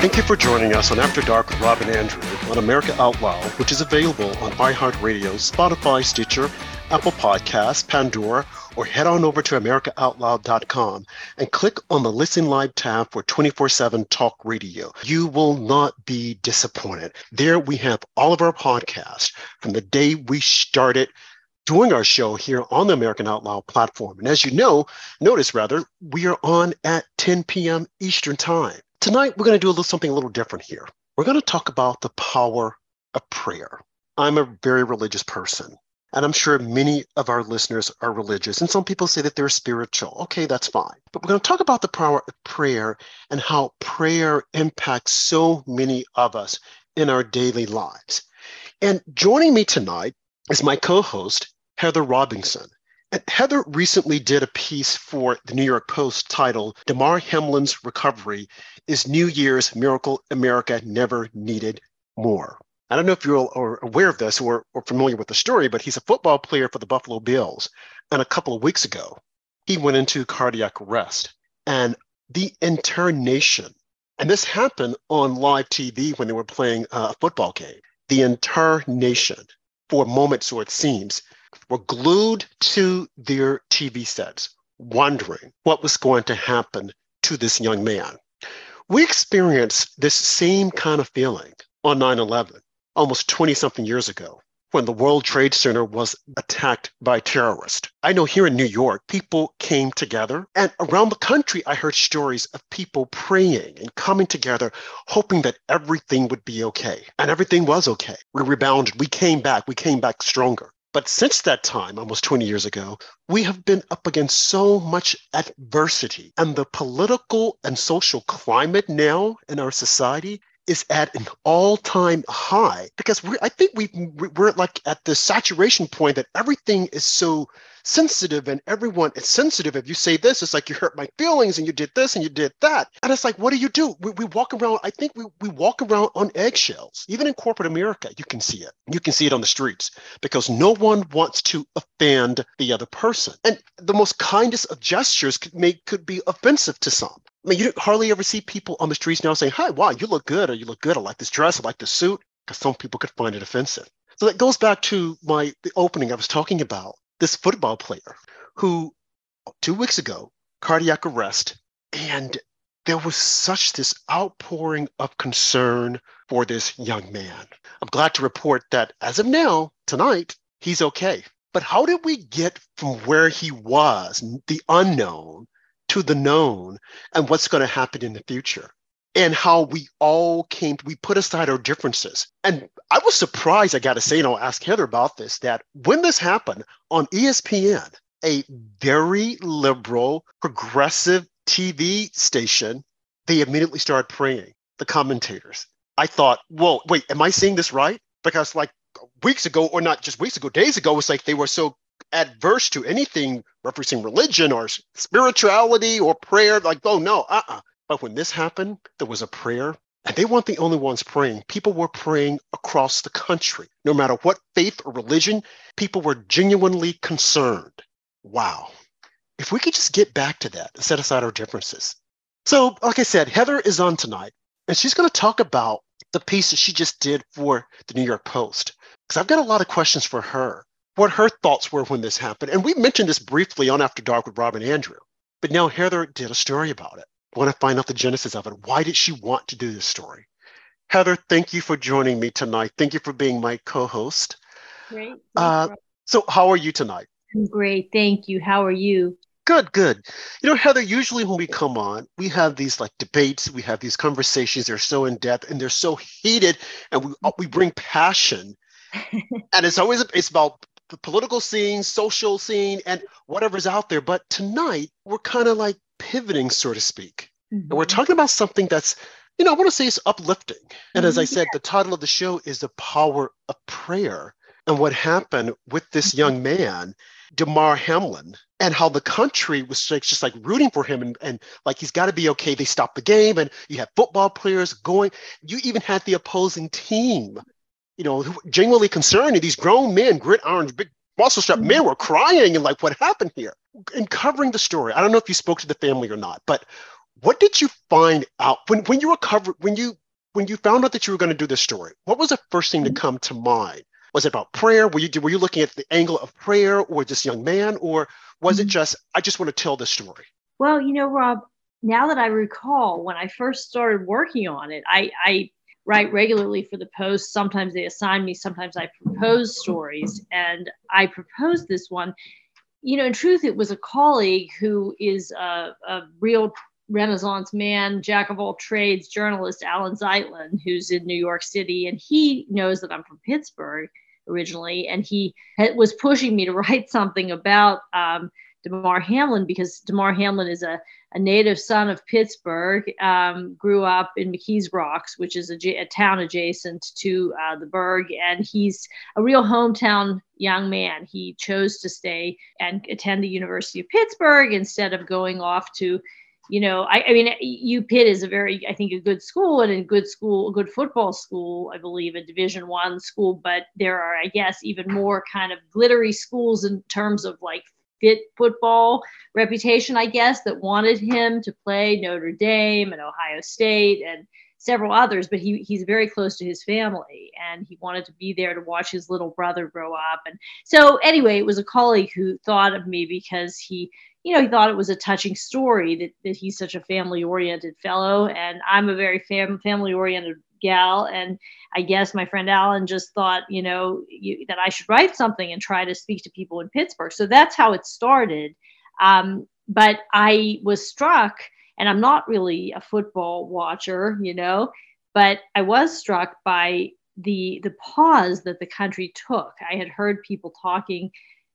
Thank you for joining us on After Dark with Rob and Andrew on America Out Loud, which is available on iHeartRadio, Spotify, Stitcher, Apple Podcasts, Pandora, or head on over to AmericaOutloud.com and click on the Listen Live tab for 24 7 talk radio. You will not be disappointed. There we have all of our podcasts from the day we started doing our show here on the American Out Loud platform. And as you know, notice rather, we are on at 10 p.m. Eastern Time. Tonight, we're going to do a little something a little different here. We're going to talk about the power of prayer. I'm a very religious person. And I'm sure many of our listeners are religious, and some people say that they're spiritual. Okay, that's fine. But we're going to talk about the power of prayer and how prayer impacts so many of us in our daily lives. And joining me tonight is my co host, Heather Robinson. Heather recently did a piece for the New York Post titled Damar Hamlin's Recovery is New Year's Miracle America Never Needed More. I don't know if you're aware of this or, or familiar with the story, but he's a football player for the Buffalo Bills. And a couple of weeks ago, he went into cardiac arrest. And the internation, and this happened on live TV when they were playing uh, a football game, the internation, nation, for moments or it seems, were glued to their TV sets, wondering what was going to happen to this young man. We experienced this same kind of feeling on 9 11 almost 20 something years ago when the World Trade Center was attacked by terrorists. I know here in New York, people came together, and around the country, I heard stories of people praying and coming together, hoping that everything would be okay. And everything was okay. We rebounded, we came back, we came back stronger. But since that time, almost 20 years ago, we have been up against so much adversity. And the political and social climate now in our society is at an all-time high because I think we we're like at the saturation point that everything is so sensitive and everyone is sensitive. If you say this, it's like you hurt my feelings and you did this and you did that. And it's like, what do you do? We, we walk around, I think we, we walk around on eggshells. Even in corporate America, you can see it. You can see it on the streets because no one wants to offend the other person. And the most kindest of gestures could make could be offensive to some. I mean, you hardly ever see people on the streets now saying, Hi, wow, you look good, or you look good. I like this dress, I like the suit, because some people could find it offensive. So that goes back to my the opening I was talking about. This football player who two weeks ago, cardiac arrest, and there was such this outpouring of concern for this young man. I'm glad to report that as of now, tonight, he's okay. But how did we get from where he was, the unknown, to the known and what's going to happen in the future and how we all came we put aside our differences and i was surprised i got to say and i'll ask heather about this that when this happened on espn a very liberal progressive tv station they immediately started praying the commentators i thought whoa wait am i seeing this right because like weeks ago or not just weeks ago days ago it's like they were so adverse to anything referencing religion or spirituality or prayer. Like, oh no, uh uh-uh. uh But when this happened, there was a prayer, and they weren't the only ones praying. People were praying across the country. No matter what faith or religion, people were genuinely concerned. Wow. If we could just get back to that and set aside our differences. So, like I said, Heather is on tonight, and she's going to talk about the piece that she just did for the New York Post. Because I've got a lot of questions for her what her thoughts were when this happened. And we mentioned this briefly on After Dark with Rob and Andrew. But now Heather did a story about it. Want to find out the genesis of it. Why did she want to do this story? Heather, thank you for joining me tonight. Thank you for being my co-host. Great. Uh, so, how are you tonight? I'm great. Thank you. How are you? Good, good. You know, Heather, usually when we come on, we have these like debates, we have these conversations, they're so in depth and they're so heated, and we we bring passion. and it's always it's about the political scene, social scene, and whatever's out there. But tonight, we're kind of like pivoting, so to speak. Mm-hmm. And we're mm-hmm. talking about something that's, you know, I want to say it's uplifting. And as I mm-hmm. said, the title of the show is The Power of Prayer. And what happened with this mm-hmm. young man, Damar Hamlin, and how the country was just like rooting for him and, and like he's got to be okay. They stopped the game, and you have football players going. You even had the opposing team you know, genuinely concerned. And these grown men, gridirons, big muscle strap men were crying and like, what happened here? And covering the story. I don't know if you spoke to the family or not, but what did you find out when, when you were covered when you when you found out that you were going to do this story? What was the first thing to mm-hmm. come to mind? Was it about prayer? Were you were you looking at the angle of prayer or this young man, or was it just I just want to tell the story? Well, you know, Rob, now that I recall when I first started working on it, I, I write regularly for the Post. Sometimes they assign me, sometimes I propose stories, and I proposed this one. You know, in truth, it was a colleague who is a, a real Renaissance man, jack of all trades, journalist Alan Zeitlin, who's in New York City, and he knows that I'm from Pittsburgh originally, and he was pushing me to write something about um, Damar Hamlin because Damar Hamlin is a, a native son of Pittsburgh, um, grew up in McKees Rocks, which is a, a town adjacent to uh, the Burgh, and he's a real hometown young man. He chose to stay and attend the University of Pittsburgh instead of going off to you know, I, I, mean, U Pitt is a very, I think, a good school and a good school, a good football school, I believe, a Division One school. But there are, I guess, even more kind of glittery schools in terms of like fit football reputation, I guess, that wanted him to play Notre Dame and Ohio State and several others. But he he's very close to his family, and he wanted to be there to watch his little brother grow up. And so, anyway, it was a colleague who thought of me because he you know, he thought it was a touching story that, that he's such a family oriented fellow. And I'm a very fam- family oriented gal. And I guess my friend Alan just thought, you know, you, that I should write something and try to speak to people in Pittsburgh. So that's how it started. Um, but I was struck, and I'm not really a football watcher, you know, but I was struck by the the pause that the country took. I had heard people talking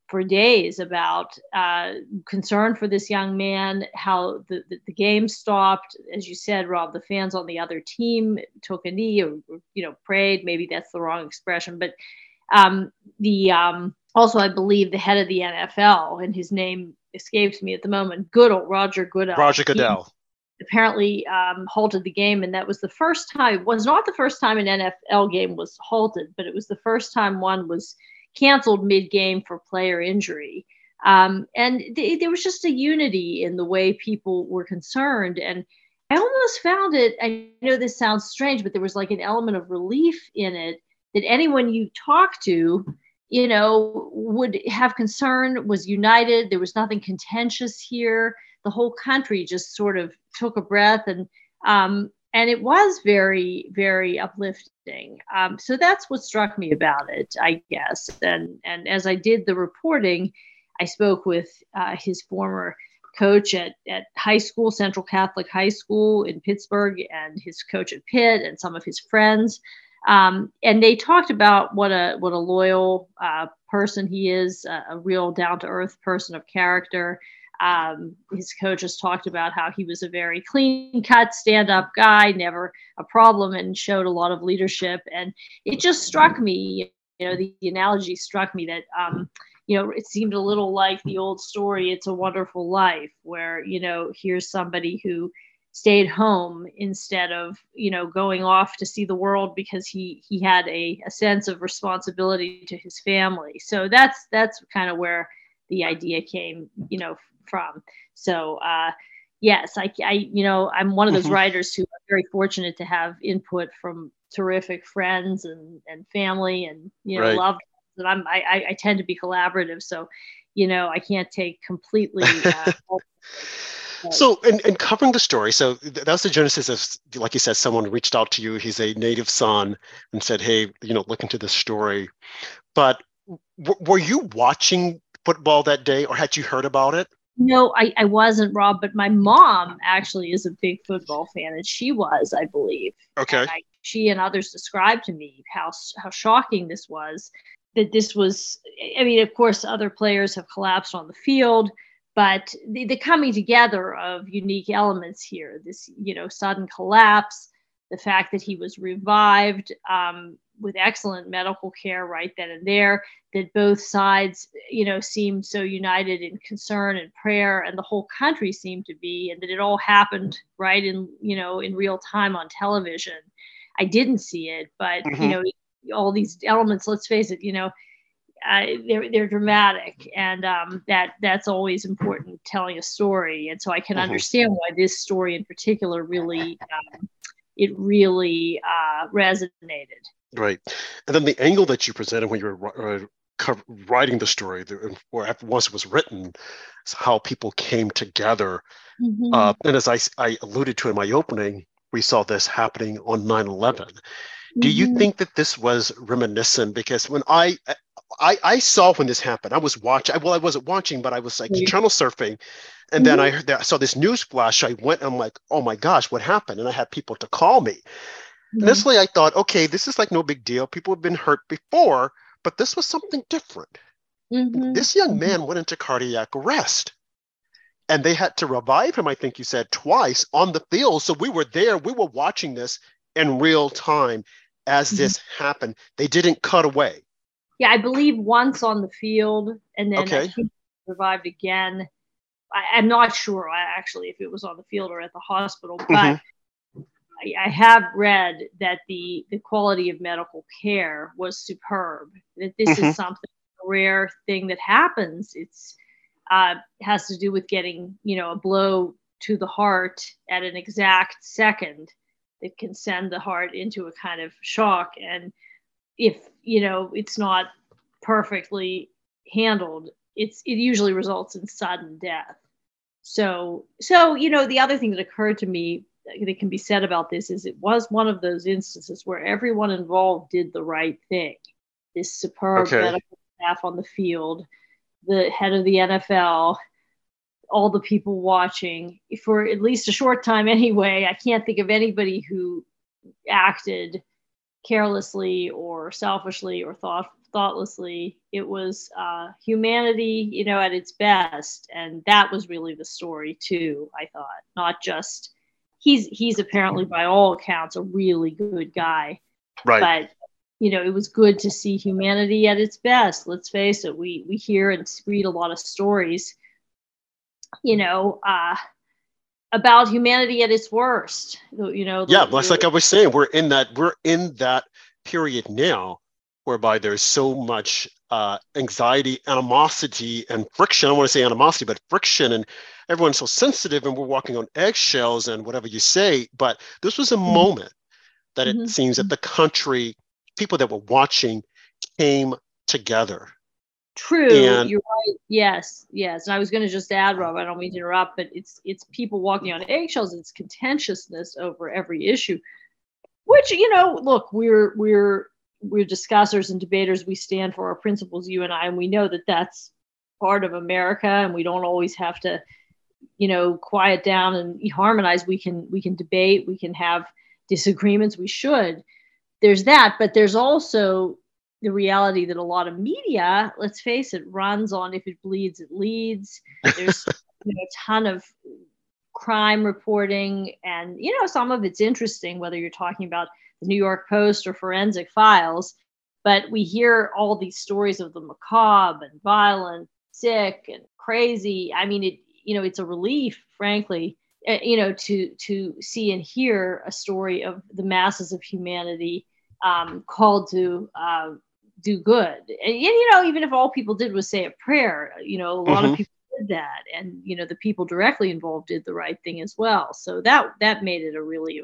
for days about uh, concern for this young man, how the, the, the, game stopped. As you said, Rob, the fans on the other team took a knee or, you know, prayed. Maybe that's the wrong expression. But um, the um, also, I believe the head of the NFL, and his name escapes me at the moment, Goodell, Roger Goodell. Roger Goodell. Apparently um, halted the game, and that was the first time. Was not the first time an NFL game was halted, but it was the first time one was – canceled mid game for player injury. Um, and th- there was just a unity in the way people were concerned. And I almost found it, I know this sounds strange, but there was like an element of relief in it that anyone you talk to, you know, would have concern, was united. There was nothing contentious here. The whole country just sort of took a breath and um, and it was very very uplifting. Um, so that's what struck me about it i guess. And and as i did the reporting i spoke with uh, his former coach at, at high school central catholic high school in pittsburgh and his coach at pitt and some of his friends. Um, and they talked about what a what a loyal uh, person he is, a, a real down to earth person of character, um, his coaches talked about how he was a very clean cut, stand up guy, never a problem, and showed a lot of leadership. And it just struck me, you know, the, the analogy struck me that, um, you know, it seemed a little like the old story, It's a Wonderful Life, where, you know, here's somebody who stayed home instead of you know going off to see the world because he he had a, a sense of responsibility to his family so that's that's kind of where the idea came you know from. So uh, yes, I, I, you know, I'm one of those mm-hmm. writers who are very fortunate to have input from terrific friends and, and family and, you know, right. loved and I'm, I, I tend to be collaborative. So, you know, I can't take completely. Uh, so in, in covering the story so that was the genesis of like you said someone reached out to you he's a native son and said hey you know look into this story but w- were you watching football that day or had you heard about it no, I, I wasn't, Rob, but my mom actually is a big football fan, and she was, I believe. Okay. And I, she and others described to me how how shocking this was. That this was, I mean, of course, other players have collapsed on the field, but the, the coming together of unique elements here, this, you know, sudden collapse, the fact that he was revived, um, with excellent medical care right then and there that both sides you know seemed so united in concern and prayer and the whole country seemed to be and that it all happened right in you know in real time on television i didn't see it but mm-hmm. you know all these elements let's face it you know I, they're they're dramatic, and um, that that's always important telling a story. And so I can mm-hmm. understand why this story in particular really um, it really uh, resonated. Right, and then the angle that you presented when you were uh, writing the story, or after once it was written, is how people came together. Mm-hmm. Uh, and as I, I alluded to in my opening, we saw this happening on 9 11. Do you mm-hmm. think that this was reminiscent? Because when I I, I saw when this happened. I was watching. Well, I wasn't watching, but I was like mm-hmm. channel surfing, and mm-hmm. then I heard that I saw this news flash. I went. I'm like, oh my gosh, what happened? And I had people to call me. Mm-hmm. Initially, I thought, okay, this is like no big deal. People have been hurt before, but this was something different. Mm-hmm. This young mm-hmm. man went into cardiac arrest, and they had to revive him. I think you said twice on the field. So we were there. We were watching this in real time as mm-hmm. this happened. They didn't cut away yeah, I believe once on the field, and then okay. revived again. I, am not sure actually if it was on the field or at the hospital, but mm-hmm. I, have read that the the quality of medical care was superb. That this mm-hmm. is something a rare thing that happens. It's uh, has to do with getting you know a blow to the heart at an exact second that can send the heart into a kind of shock and if you know it's not perfectly handled it's it usually results in sudden death so so you know the other thing that occurred to me that can be said about this is it was one of those instances where everyone involved did the right thing this superb okay. medical staff on the field the head of the nfl all the people watching for at least a short time anyway i can't think of anybody who acted carelessly or selfishly or thought thoughtlessly. It was uh, humanity, you know, at its best, and that was really the story too. I thought, not just he's he's apparently by all accounts a really good guy, right? But you know, it was good to see humanity at its best. Let's face it, we we hear and read a lot of stories, you know, uh, about humanity at its worst. You know. Yeah, the, like I was saying, we're in that we're in that period now, whereby there's so much uh, anxiety, animosity, and friction. I don't want to say animosity, but friction, and everyone's so sensitive, and we're walking on eggshells, and whatever you say. But this was a mm-hmm. moment that it mm-hmm. seems that the country, people that were watching, came together True, and, you're right. Yes, yes. And I was going to just add, Rob. I don't mean to interrupt, but it's it's people walking on eggshells. It's contentiousness over every issue, which you know. Look, we're we're we're discussers and debaters. We stand for our principles, you and I, and we know that that's part of America, and we don't always have to, you know, quiet down and harmonize. We can we can debate. We can have disagreements. We should. There's that, but there's also the reality that a lot of media, let's face it, runs on if it bleeds, it leads. There's you know, a ton of crime reporting, and you know some of it's interesting, whether you're talking about the New York Post or Forensic Files. But we hear all these stories of the macabre and violent, sick and crazy. I mean, it you know it's a relief, frankly, uh, you know, to to see and hear a story of the masses of humanity um, called to uh, do good. And, and, you know, even if all people did was say a prayer, you know, a lot mm-hmm. of people did that, and you know, the people directly involved did the right thing as well. So that that made it a really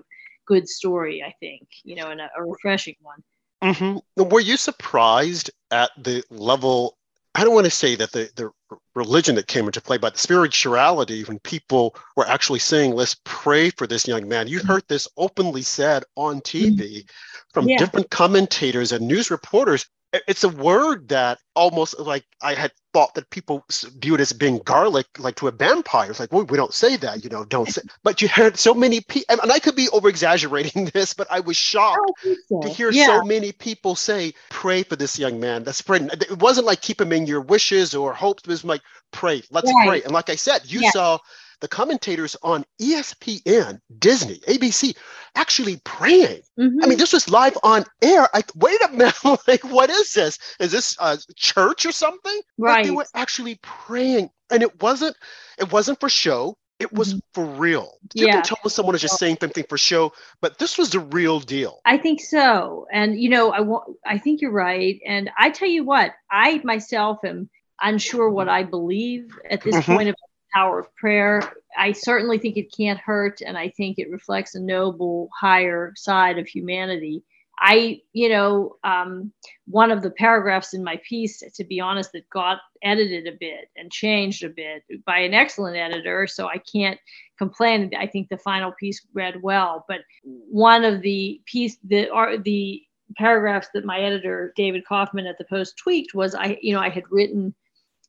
good story, I think. You know, and a, a refreshing one. Mm-hmm. Were you surprised at the level? I don't want to say that the, the religion that came into play, but the spirituality when people were actually saying, let's pray for this young man. You heard this openly said on TV from yeah. different commentators and news reporters it's a word that almost like I had thought that people viewed as being garlic, like to a vampire. It's like, well, we don't say that, you know, don't say. But you heard so many people, and I could be over exaggerating this, but I was shocked so. to hear yeah. so many people say, pray for this young man. That's praying. It wasn't like keep him in your wishes or hopes. It was like, pray, let's right. pray. And like I said, you yeah. saw the commentators on ESPN, Disney, ABC, actually praying. Mm-hmm. I mean, this was live on air. I wait a minute, like, what is this? Is this a church or something? Right. they were actually praying, and it wasn't. It wasn't for show. It was mm-hmm. for real. You yeah. can tell when someone is just saying something for show, but this was the real deal. I think so. And you know, I want I think you're right. And I tell you what, I myself am unsure what I believe at this mm-hmm. point about power of prayer. I certainly think it can't hurt, and I think it reflects a noble, higher side of humanity. I, you know, um, one of the paragraphs in my piece, to be honest, that got edited a bit and changed a bit by an excellent editor. So I can't complain. I think the final piece read well. But one of the piece, the are the paragraphs that my editor David Kaufman at the Post tweaked was I, you know, I had written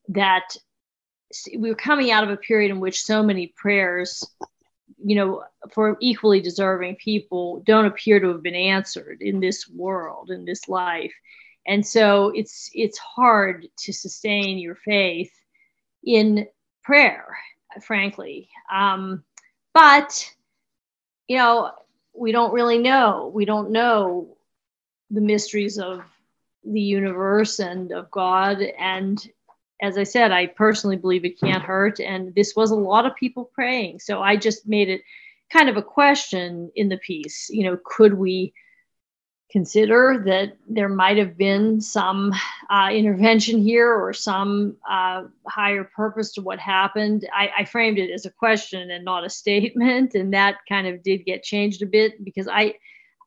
that we were coming out of a period in which so many prayers you know, for equally deserving people don't appear to have been answered in this world, in this life. And so it's it's hard to sustain your faith in prayer, frankly. Um, but you know, we don't really know. We don't know the mysteries of the universe and of God. And as I said, I personally believe it can't hurt. And this was a lot of people praying. So I just made it kind of a question in the piece. You know, could we consider that there might have been some uh, intervention here or some uh, higher purpose to what happened? I, I framed it as a question and not a statement. And that kind of did get changed a bit because I,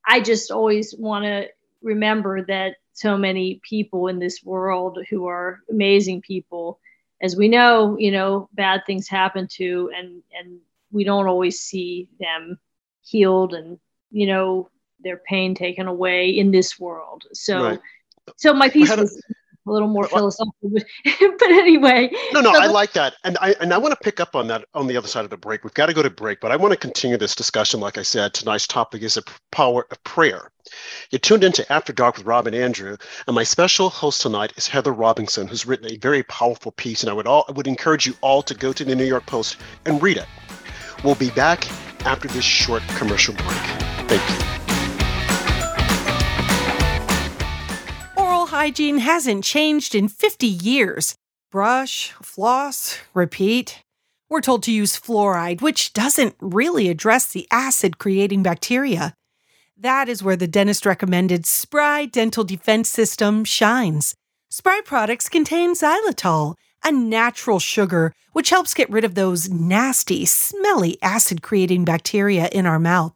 I just always want to remember that so many people in this world who are amazing people as we know you know bad things happen to and and we don't always see them healed and you know their pain taken away in this world so right. so my piece is a little more philosophical, but, but anyway. No, no, so I like that, and I and I want to pick up on that on the other side of the break. We've got to go to break, but I want to continue this discussion. Like I said, tonight's topic is the power of prayer. You tuned into After Dark with Rob and Andrew, and my special host tonight is Heather Robinson, who's written a very powerful piece, and I would all I would encourage you all to go to the New York Post and read it. We'll be back after this short commercial break. Thank you. Hygiene hasn't changed in 50 years. Brush, floss, repeat. We're told to use fluoride, which doesn't really address the acid creating bacteria. That is where the dentist recommended Spry Dental Defense System shines. Spry products contain xylitol, a natural sugar which helps get rid of those nasty, smelly acid creating bacteria in our mouth.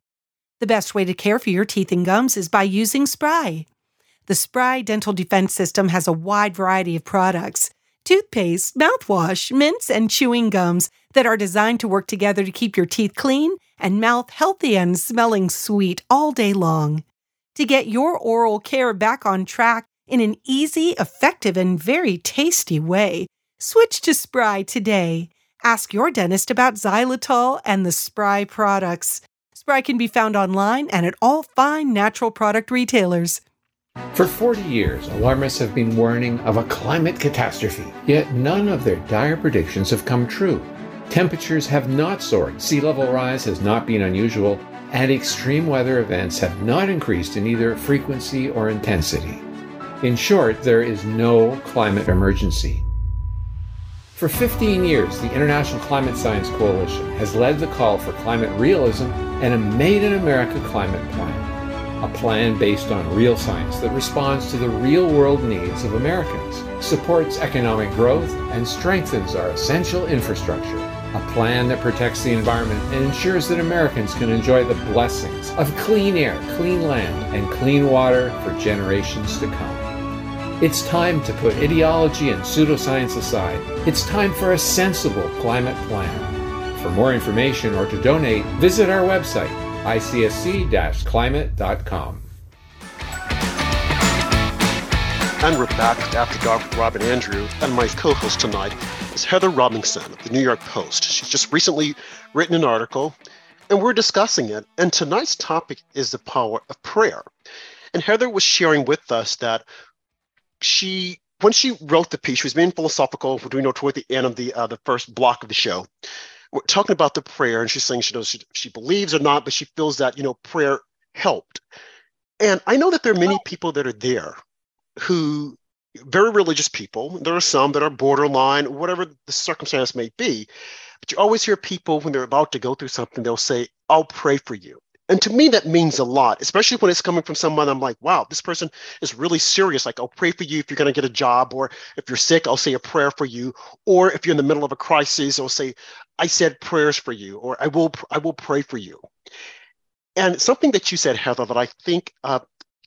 The best way to care for your teeth and gums is by using Spry. The Spry Dental Defense System has a wide variety of products toothpaste, mouthwash, mints, and chewing gums that are designed to work together to keep your teeth clean and mouth healthy and smelling sweet all day long. To get your oral care back on track in an easy, effective, and very tasty way, switch to Spry today. Ask your dentist about xylitol and the Spry products. Spry can be found online and at all fine natural product retailers. For 40 years, alarmists have been warning of a climate catastrophe, yet none of their dire predictions have come true. Temperatures have not soared, sea level rise has not been unusual, and extreme weather events have not increased in either frequency or intensity. In short, there is no climate emergency. For 15 years, the International Climate Science Coalition has led the call for climate realism and a Made in America climate plan a plan based on real science that responds to the real world needs of Americans, supports economic growth, and strengthens our essential infrastructure. A plan that protects the environment and ensures that Americans can enjoy the blessings of clean air, clean land, and clean water for generations to come. It's time to put ideology and pseudoscience aside. It's time for a sensible climate plan. For more information or to donate, visit our website icsc-climate.com. And we're back After Dark with Rob and Andrew, and my co-host tonight is Heather Robinson of the New York Post. She's just recently written an article, and we're discussing it. And tonight's topic is the power of prayer. And Heather was sharing with us that she, when she wrote the piece, she was being philosophical. We know toward the end of the uh, the first block of the show talking about the prayer, and she's saying she knows she, she believes or not, but she feels that you know prayer helped. And I know that there are many people that are there who very religious people. There are some that are borderline, whatever the circumstance may be. But you always hear people when they're about to go through something, they'll say, I'll pray for you. And to me, that means a lot, especially when it's coming from someone I'm like, wow, this person is really serious. Like, I'll pray for you if you're going to get a job, or if you're sick, I'll say a prayer for you. Or if you're in the middle of a crisis, I'll say, I said prayers for you, or I will, I will pray for you. And something that you said, Heather, that I think uh,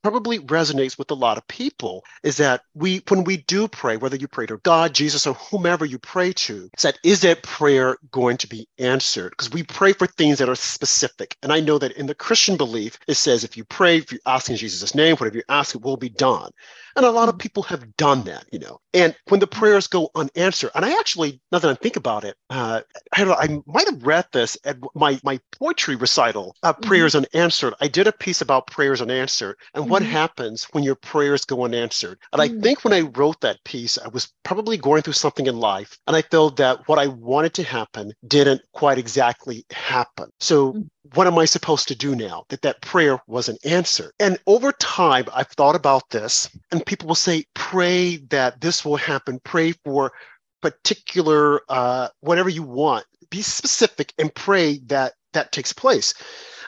probably resonates with a lot of people is that we when we do pray whether you pray to god jesus or whomever you pray to is that is that prayer going to be answered? Because we pray for things that are specific. And i know that in the christian belief it says if you pray if you ask in jesus' name whatever you ask it will be done and a lot of people have done that you know and when the prayers go unanswered and i actually now that i think about it uh, I, I might have read this at my my poetry recital uh, prayers mm-hmm. unanswered i did a piece about prayers unanswered and what mm-hmm. happens when your prayers go unanswered. And mm-hmm. I mm. think when I wrote that piece, I was probably going through something in life, and I felt that what I wanted to happen didn't quite exactly happen. So, mm-hmm. What am I supposed to do now? That that prayer wasn't answered? And over time, I've thought about this, and people will say, pray that this will happen, pray for particular uh, whatever you want. Be specific and pray that that takes place.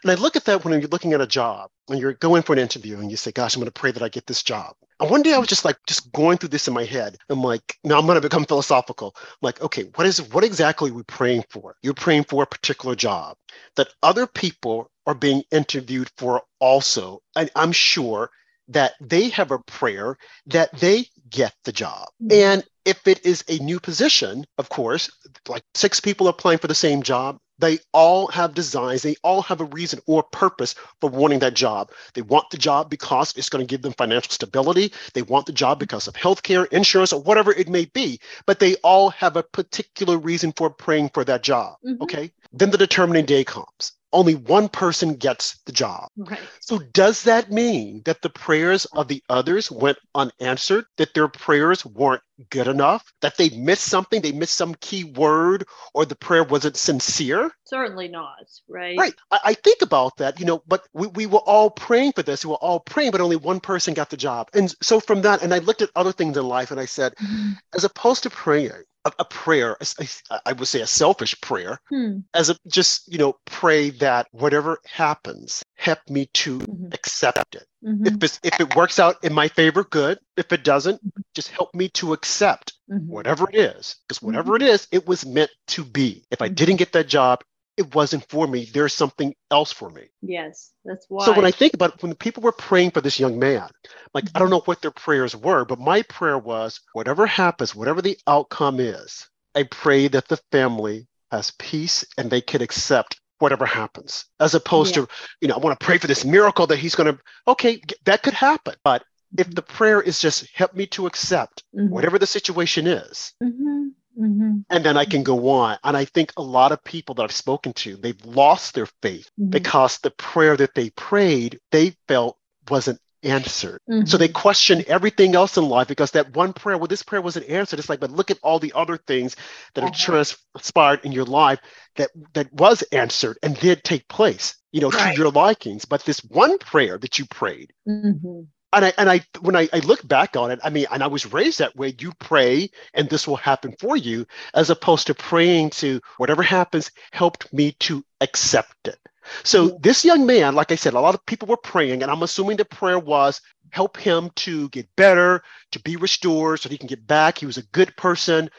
And I look at that when you're looking at a job, when you're going for an interview and you say, gosh, I'm going to pray that I get this job. And one day I was just like, just going through this in my head. I'm like, now I'm going to become philosophical. I'm like, okay, what is, what exactly are we praying for? You're praying for a particular job that other people are being interviewed for also. And I'm sure that they have a prayer that they get the job. Mm-hmm. And if it is a new position, of course, like six people applying for the same job, they all have designs, they all have a reason or purpose for wanting that job. They want the job because it's going to give them financial stability. They want the job because of healthcare, insurance, or whatever it may be. But they all have a particular reason for praying for that job. Mm-hmm. Okay. Then the determining day comes only one person gets the job. Right. So, does that mean that the prayers of the others went unanswered, that their prayers weren't good enough, that they missed something, they missed some key word, or the prayer wasn't sincere? Certainly not, right? Right. I, I think about that, you know, but we, we were all praying for this. We were all praying, but only one person got the job. And so, from that, and I looked at other things in life and I said, mm-hmm. as opposed to praying, a, a prayer, a, I would say a selfish prayer, hmm. as a just, you know, pray that whatever happens, help me to mm-hmm. accept it. Mm-hmm. If, if it works out in my favor, good. If it doesn't, mm-hmm. just help me to accept mm-hmm. whatever it is. Because whatever mm-hmm. it is, it was meant to be. If I mm-hmm. didn't get that job, it wasn't for me. There's something else for me. Yes, that's why. So when I think about it, when the people were praying for this young man, like mm-hmm. I don't know what their prayers were, but my prayer was whatever happens, whatever the outcome is, I pray that the family has peace and they can accept whatever happens, as opposed yeah. to, you know, I want to pray for this miracle that he's going to, okay, that could happen. But if mm-hmm. the prayer is just help me to accept mm-hmm. whatever the situation is, mm-hmm. Mm-hmm. And then I can go on. And I think a lot of people that I've spoken to, they've lost their faith mm-hmm. because the prayer that they prayed, they felt wasn't answered. Mm-hmm. So they question everything else in life because that one prayer, well, this prayer wasn't answered. It's like, but look at all the other things that have uh-huh. transpired in your life that that was answered and did take place, you know, right. to your likings. But this one prayer that you prayed, mm-hmm and I and I when I, I look back on it, I mean, and I was raised that way. You pray, and this will happen for you, as opposed to praying to whatever happens, helped me to accept it. So this young man, like I said, a lot of people were praying, and I'm assuming the prayer was help him to get better, to be restored, so he can get back. He was a good person,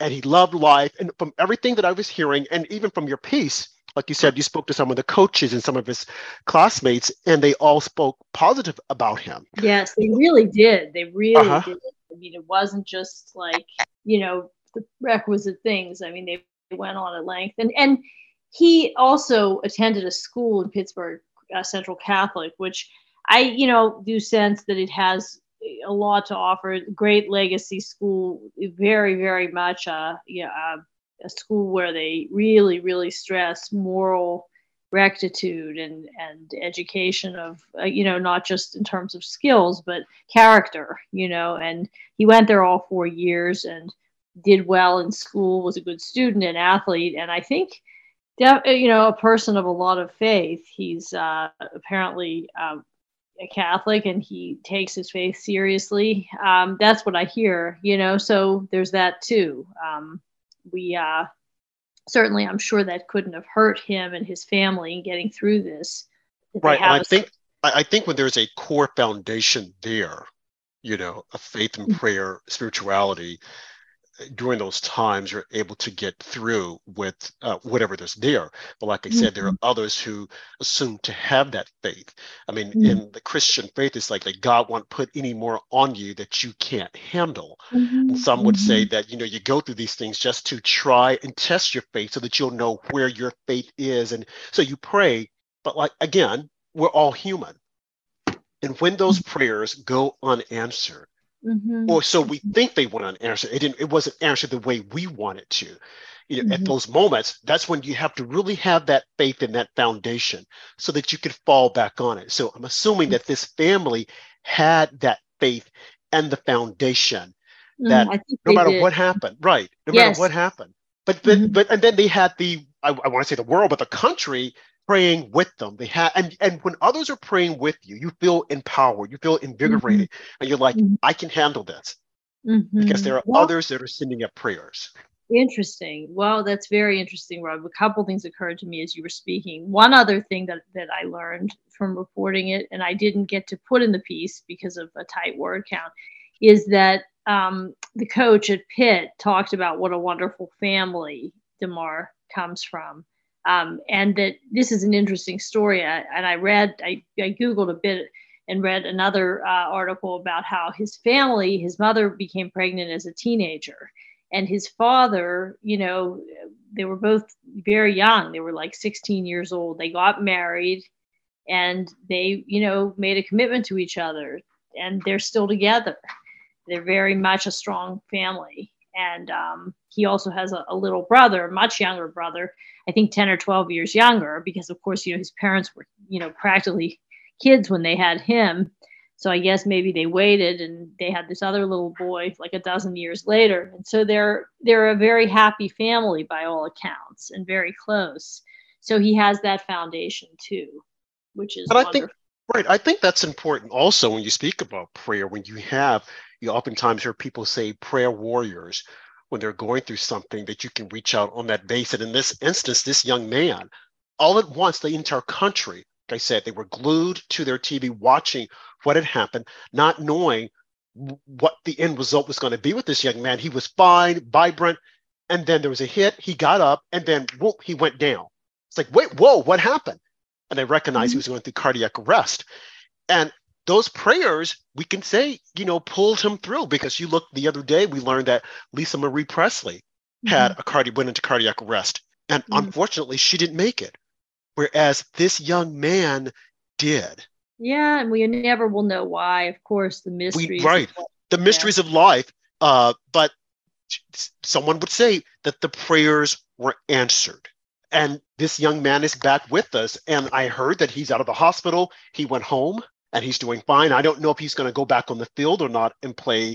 and he loved life. And from everything that I was hearing, and even from your piece, like you said, you spoke to some of the coaches and some of his classmates, and they all spoke positive about him. Yes, they really did. They really uh-huh. did. I mean, it wasn't just like you know the requisite things. I mean, they went on at length, and and he also attended a school in Pittsburgh, uh, Central Catholic, which I you know do sense that it has a lot to offer. Great legacy school, very very much uh yeah. Uh, a school where they really, really stress moral rectitude and and education of uh, you know not just in terms of skills but character you know and he went there all four years and did well in school was a good student and athlete. And i think you know a person of a lot of faith he's uh, apparently um, a catholic and he takes his faith seriously. Um, that's what i hear you know so there's that too. Um, we uh, certainly I'm sure that couldn't have hurt him and his family in getting through this. Right. I think I think when there's a core foundation there, you know, a faith and mm. prayer, spirituality, during those times you're able to get through with uh, whatever there's there but like i said there are mm-hmm. others who assume to have that faith i mean mm-hmm. in the christian faith it's like that god won't put any more on you that you can't handle mm-hmm. and some would say mm-hmm. that you know you go through these things just to try and test your faith so that you'll know where your faith is and so you pray but like again we're all human and when those mm-hmm. prayers go unanswered Mm-hmm. Or so we think they want an answer. It didn't. It wasn't answered the way we wanted to. You know, mm-hmm. At those moments, that's when you have to really have that faith in that foundation, so that you can fall back on it. So I'm assuming that this family had that faith and the foundation mm, that mm, no matter did. what happened, right? No yes. matter what happened, but but mm-hmm. but and then they had the I, I want to say the world, but the country praying with them. They have and and when others are praying with you, you feel empowered, you feel invigorated, mm-hmm. and you're like, mm-hmm. I can handle this. Mm-hmm. Because there are well, others that are sending up prayers. Interesting. Well, that's very interesting, Rob. A couple things occurred to me as you were speaking. One other thing that, that I learned from reporting it, and I didn't get to put in the piece because of a tight word count, is that um, the coach at Pitt talked about what a wonderful family Damar comes from um, and that this is an interesting story. I, and I read, I, I Googled a bit and read another uh, article about how his family, his mother became pregnant as a teenager. And his father, you know, they were both very young. They were like 16 years old. They got married and they, you know, made a commitment to each other and they're still together. They're very much a strong family. And um, he also has a, a little brother, a much younger brother, I think 10 or 12 years younger, because of course, you know, his parents were, you know, practically kids when they had him. So I guess maybe they waited and they had this other little boy like a dozen years later. And so they're they're a very happy family by all accounts and very close. So he has that foundation too, which is but wonderful. I think right. I think that's important also when you speak about prayer, when you have you oftentimes hear people say prayer warriors when they're going through something that you can reach out on that base. And in this instance, this young man, all at once, the entire country, like I said, they were glued to their TV watching what had happened, not knowing what the end result was going to be with this young man. He was fine, vibrant, and then there was a hit. He got up, and then whoop, he went down. It's like, wait, whoa, what happened? And they recognized mm-hmm. he was going through cardiac arrest. And those prayers we can say you know pulled him through. Because you look the other day we learned that lisa marie presley had mm-hmm. a cardiac went into cardiac arrest. And mm-hmm. unfortunately she didn't make it. Whereas this young man did. Yeah and we never will know why. Of course the mysteries we, right. the mysteries yeah. of life uh, but someone would say that the prayers were answered. And this young man is back with us. And i heard that he's out of the hospital. He went home and he's doing fine. I don't know if he's going to go back on the field or not and play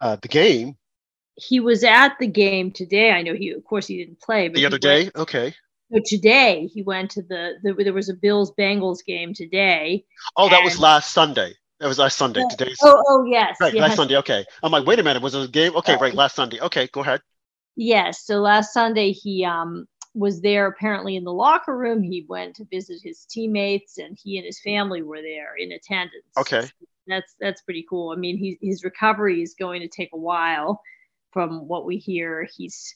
uh, the game. He was at the game today. I know he, of course, he didn't play. But the other day, went, okay. So today he went to the, the there was a Bills Bengals game today. Oh, that was last Sunday. That was last Sunday. Today's oh, oh yes, right. Yes. Last Sunday. Okay. I'm like, wait a minute. Was it a game? Okay, right. Last Sunday. Okay, go ahead. Yes. So last Sunday he um was there apparently in the locker room. He went to visit his teammates, and he and his family were there in attendance. Okay, that's that's pretty cool. I mean, he, his recovery is going to take a while, from what we hear. He's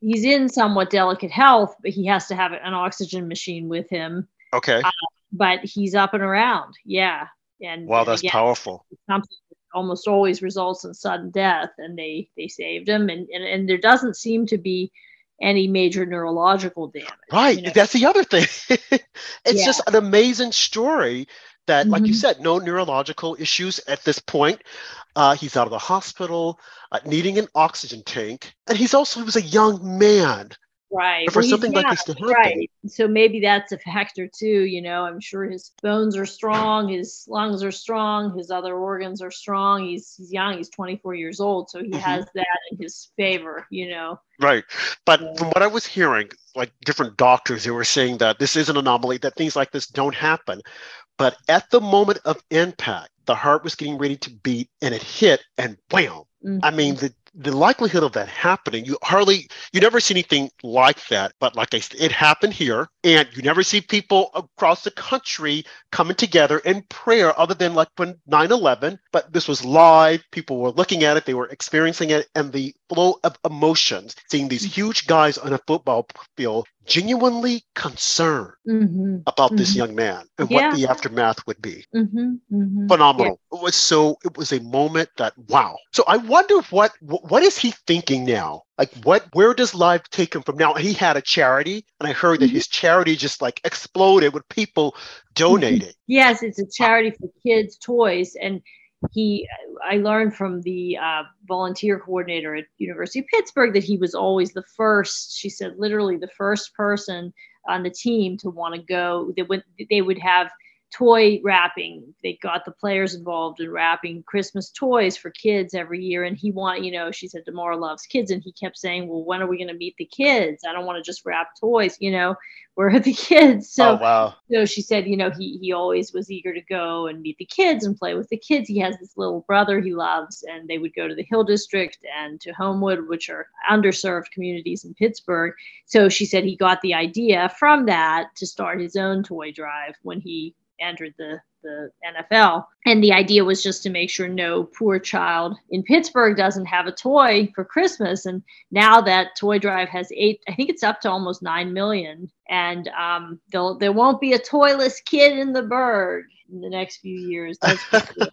he's in somewhat delicate health, but he has to have an oxygen machine with him. Okay, uh, but he's up and around. Yeah, and wow, that's again, powerful. Something almost always results in sudden death, and they they saved him, and and, and there doesn't seem to be any major neurological damage. Right. You know? That's the other thing. it's yeah. just an amazing story that, mm-hmm. like you mm-hmm. said, no neurological issues at this point. Uh, he's out of the hospital, uh, needing an oxygen tank, and he's also he was a young man. Right. For well, something like this to happen. Right. So maybe that's a factor too. You know, I'm sure his bones are strong, his lungs are strong, his other organs are strong. He's he's young. He's 24 years old, so he mm-hmm. has that in his favor. You know. Right. But yeah. from what I was hearing, like different doctors, they were saying that this is an anomaly, that things like this don't happen. But at the moment of impact, the heart was getting ready to beat, and it hit, and wham! Mm-hmm. I mean, the the likelihood of that happening, you hardly, you never see anything like that. But like I said, it happened here, and you never see people across the country coming together in prayer other than like when 9 11. But this was live. People were looking at it, they were experiencing it, and the flow of emotions, seeing these huge guys on a football field genuinely concerned mm-hmm. about mm-hmm. this young man and yeah. what the aftermath would be. Mm-hmm. mm-hmm. Phenomenal. Yeah. It was so. It was a moment that wow. So I wonder what what is he thinking now? Like what? Where does life take him from now? He had a charity, and I heard that mm-hmm. his charity just like exploded with people donating. yes, it's a charity for kids' toys, and he i learned from the uh, volunteer coordinator at university of pittsburgh that he was always the first she said literally the first person on the team to want to go they would they would have toy wrapping. They got the players involved in wrapping Christmas toys for kids every year. And he wanted, you know, she said Damar loves kids, and he kept saying, "Well, when are we going to meet the kids? I don't want to just wrap toys, you know. Where are the kids?" So, oh, wow. So she said, you know, he he always was eager to go and meet the kids and play with the kids. He has this little brother he loves, and they would go to the Hill District and to Homewood, which are underserved communities in Pittsburgh. So she said he got the idea from that to start his own toy drive when he entered the the NFL. And the idea was just to make sure no poor child in Pittsburgh doesn't have a toy for Christmas. And now that Toy Drive has eight, I think it's up to almost nine million. And um, there won't be a toyless kid in the Burgh in the next few years. That's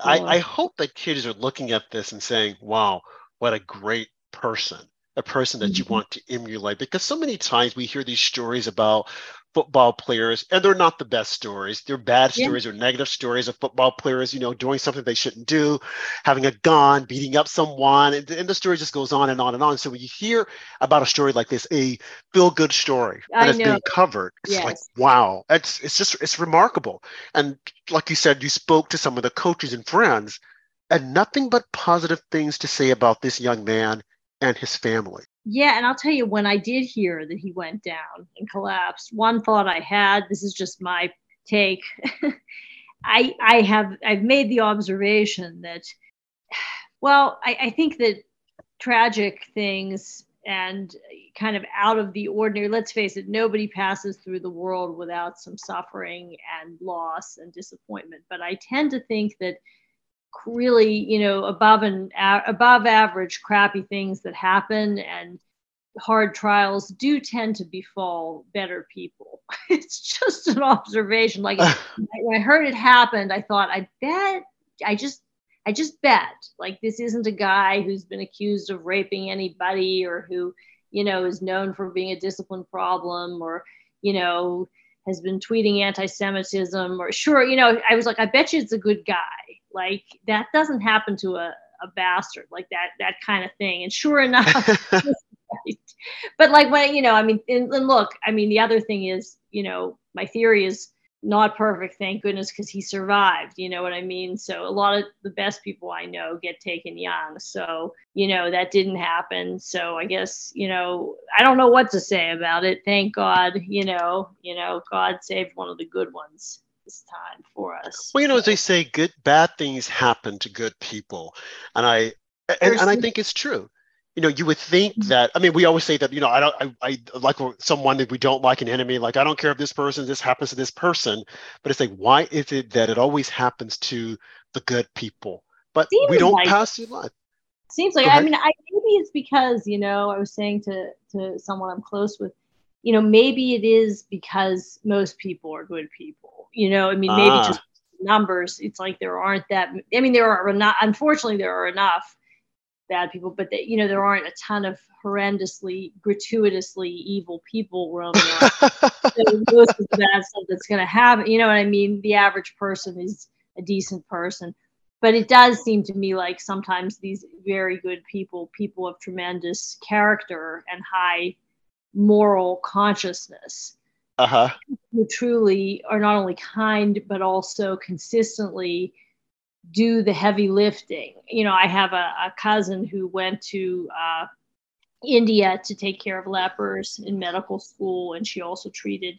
I, I hope that kids are looking at this and saying, wow, what a great person a person that you mm-hmm. want to emulate because so many times we hear these stories about football players, and they're not the best stories. They're bad stories or negative stories of football players, you know, doing something they shouldn't do, having a gun, beating up someone, and, and the story just goes on and on and on. So when you hear about a story like this, a feel-good story that is been covered, it's yes. like, wow, it's it's just it's remarkable. And like you said, you spoke to some of the coaches and friends, and nothing but positive things to say about this young man and his family. Yeah, and I'll tell you when I did hear that he went down and collapsed, one thought I had, this is just my take. I I have I've made the observation that well, I, I think that tragic things and kind of out of the ordinary, let's face it, nobody passes through the world without some suffering and loss and disappointment. But I tend to think that really you know above and a- above average crappy things that happen and hard trials do tend to befall better people. It's just an observation. Like when i heard it happened i thought i bet i just i just bet like this isn't a guy who's been accused of raping anybody or who you know is known for being a discipline problem or you know has been tweeting anti-semitism or sure you know i was like i bet you it's a good guy. Like that doesn't happen to a, a bastard like that that kind of thing. And sure enough but like when you know i mean and, and look i mean the other thing is you know my theory is not perfect thank goodness because he survived you know what i mean so a lot of the best people i know get taken young so you know that didn't happen so i guess you know i don't know what to say about it thank god you know you know god saved one of the good ones this time for us. Well, you know, as they say, good bad things happen to good people, and I and, and I think it's true. You know, you would think mm-hmm. that. I mean, we always say that. You know, I don't. I, I like someone that we don't like an enemy. Like I don't care if this person, this happens to this person, but it's like, why is it that it always happens to the good people, but Seems we don't like, pass through life? Seems like. I mean, I maybe it's because you know I was saying to to someone I'm close with you know, maybe it is because most people are good people. You know, I mean, maybe ah. just numbers. It's like there aren't that. I mean, there are not. Unfortunately, there are enough bad people, but that you know, there aren't a ton of horrendously, gratuitously evil people roaming around. so most of the bad stuff that's going to happen. You know what I mean? The average person is a decent person. But it does seem to me like sometimes these very good people, people of tremendous character and high moral consciousness uh-huh. who truly are not only kind but also consistently do the heavy lifting you know i have a, a cousin who went to uh, india to take care of lepers in medical school and she also treated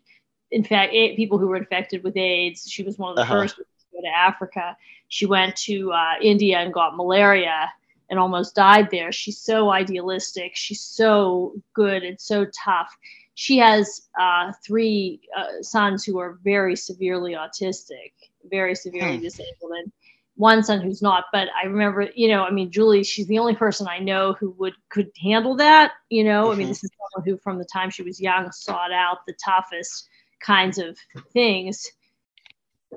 in fact people who were infected with aids she was one of the uh-huh. first to go to africa she went to uh, india and got malaria and almost died there. She's so idealistic. She's so good and so tough. She has uh, three uh, sons who are very severely autistic, very severely hmm. disabled, and one son who's not. But I remember, you know, I mean, Julie, she's the only person I know who would could handle that. You know, mm-hmm. I mean, mm-hmm. this is someone who, from the time she was young, sought out the toughest kinds of things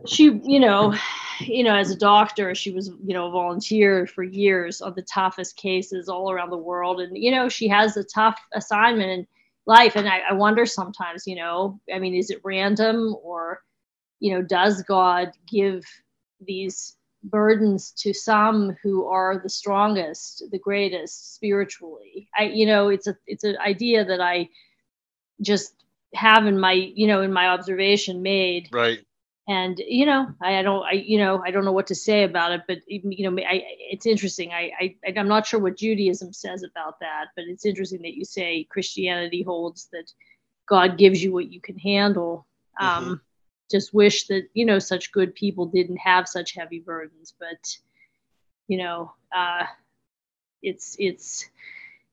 she you know you know as a doctor she was you know volunteered for years on the toughest cases all around the world and you know she has a tough assignment in life and I, I wonder sometimes you know i mean is it random or you know does god give these burdens to some who are the strongest the greatest spiritually. I you know it's a it's an idea that i just have in my you know in my observation made. Right. And you know I, I, don't i you know i don't know what to say about it but you know I, it's interesting. I, I i'm not sure what judaism says about that but it's interesting that you say christianity holds that god gives you what you can handle. Mm-hmm. um just wish that you know such good people didn't have such heavy burdens but you know uh it's it's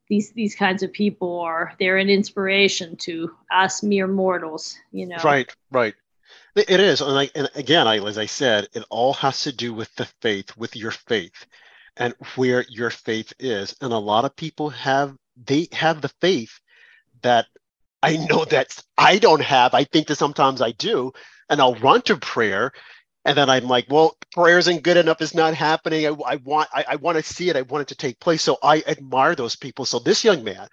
these these kinds of people are they're an inspiration to us mere mortals you know right right it is, and, I, and again, I, as I said, it all has to do with the faith, with your faith, and where your faith is. And a lot of people have they have the faith that I know that I don't have. I think that sometimes I do, and I'll run to prayer, and then I'm like, well, prayer isn't good enough. It's not happening. I, I want I, I want to see it. I want it to take place. So I admire those people. So this young man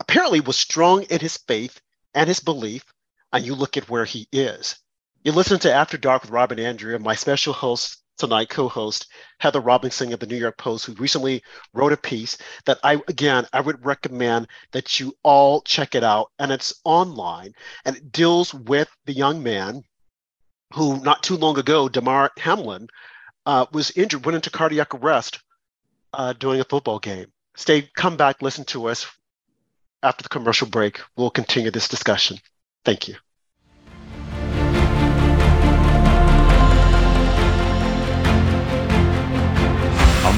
apparently was strong in his faith and his belief and you look at where he is. You listen to After Dark with Robin and Andrea, my special host tonight, co-host Heather Robinson of the New York Post, who recently wrote a piece that I again I would recommend that you all check it out, and it's online, and it deals with the young man who not too long ago, Damar Hamlin, uh, was injured, went into cardiac arrest uh, during a football game. Stay, come back, listen to us after the commercial break. We'll continue this discussion. Thank you.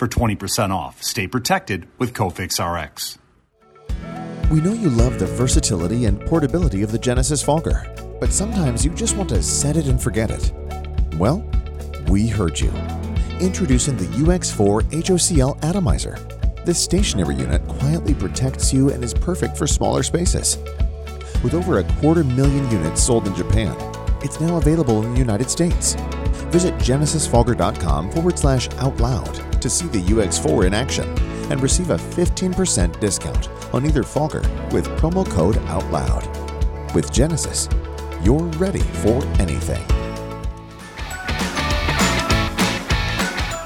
for 20% off. Stay protected with Cofix RX. We know you love the versatility and portability of the Genesis Fogger, but sometimes you just want to set it and forget it. Well, we heard you. Introducing the UX4 HOCL Atomizer. This stationary unit quietly protects you and is perfect for smaller spaces. With over a quarter million units sold in Japan, it's now available in the United States. Visit genesisfogger.com forward slash out loud to see the UX4 in action and receive a 15% discount on either fogger with promo code OUTLOUD. With Genesis, you're ready for anything.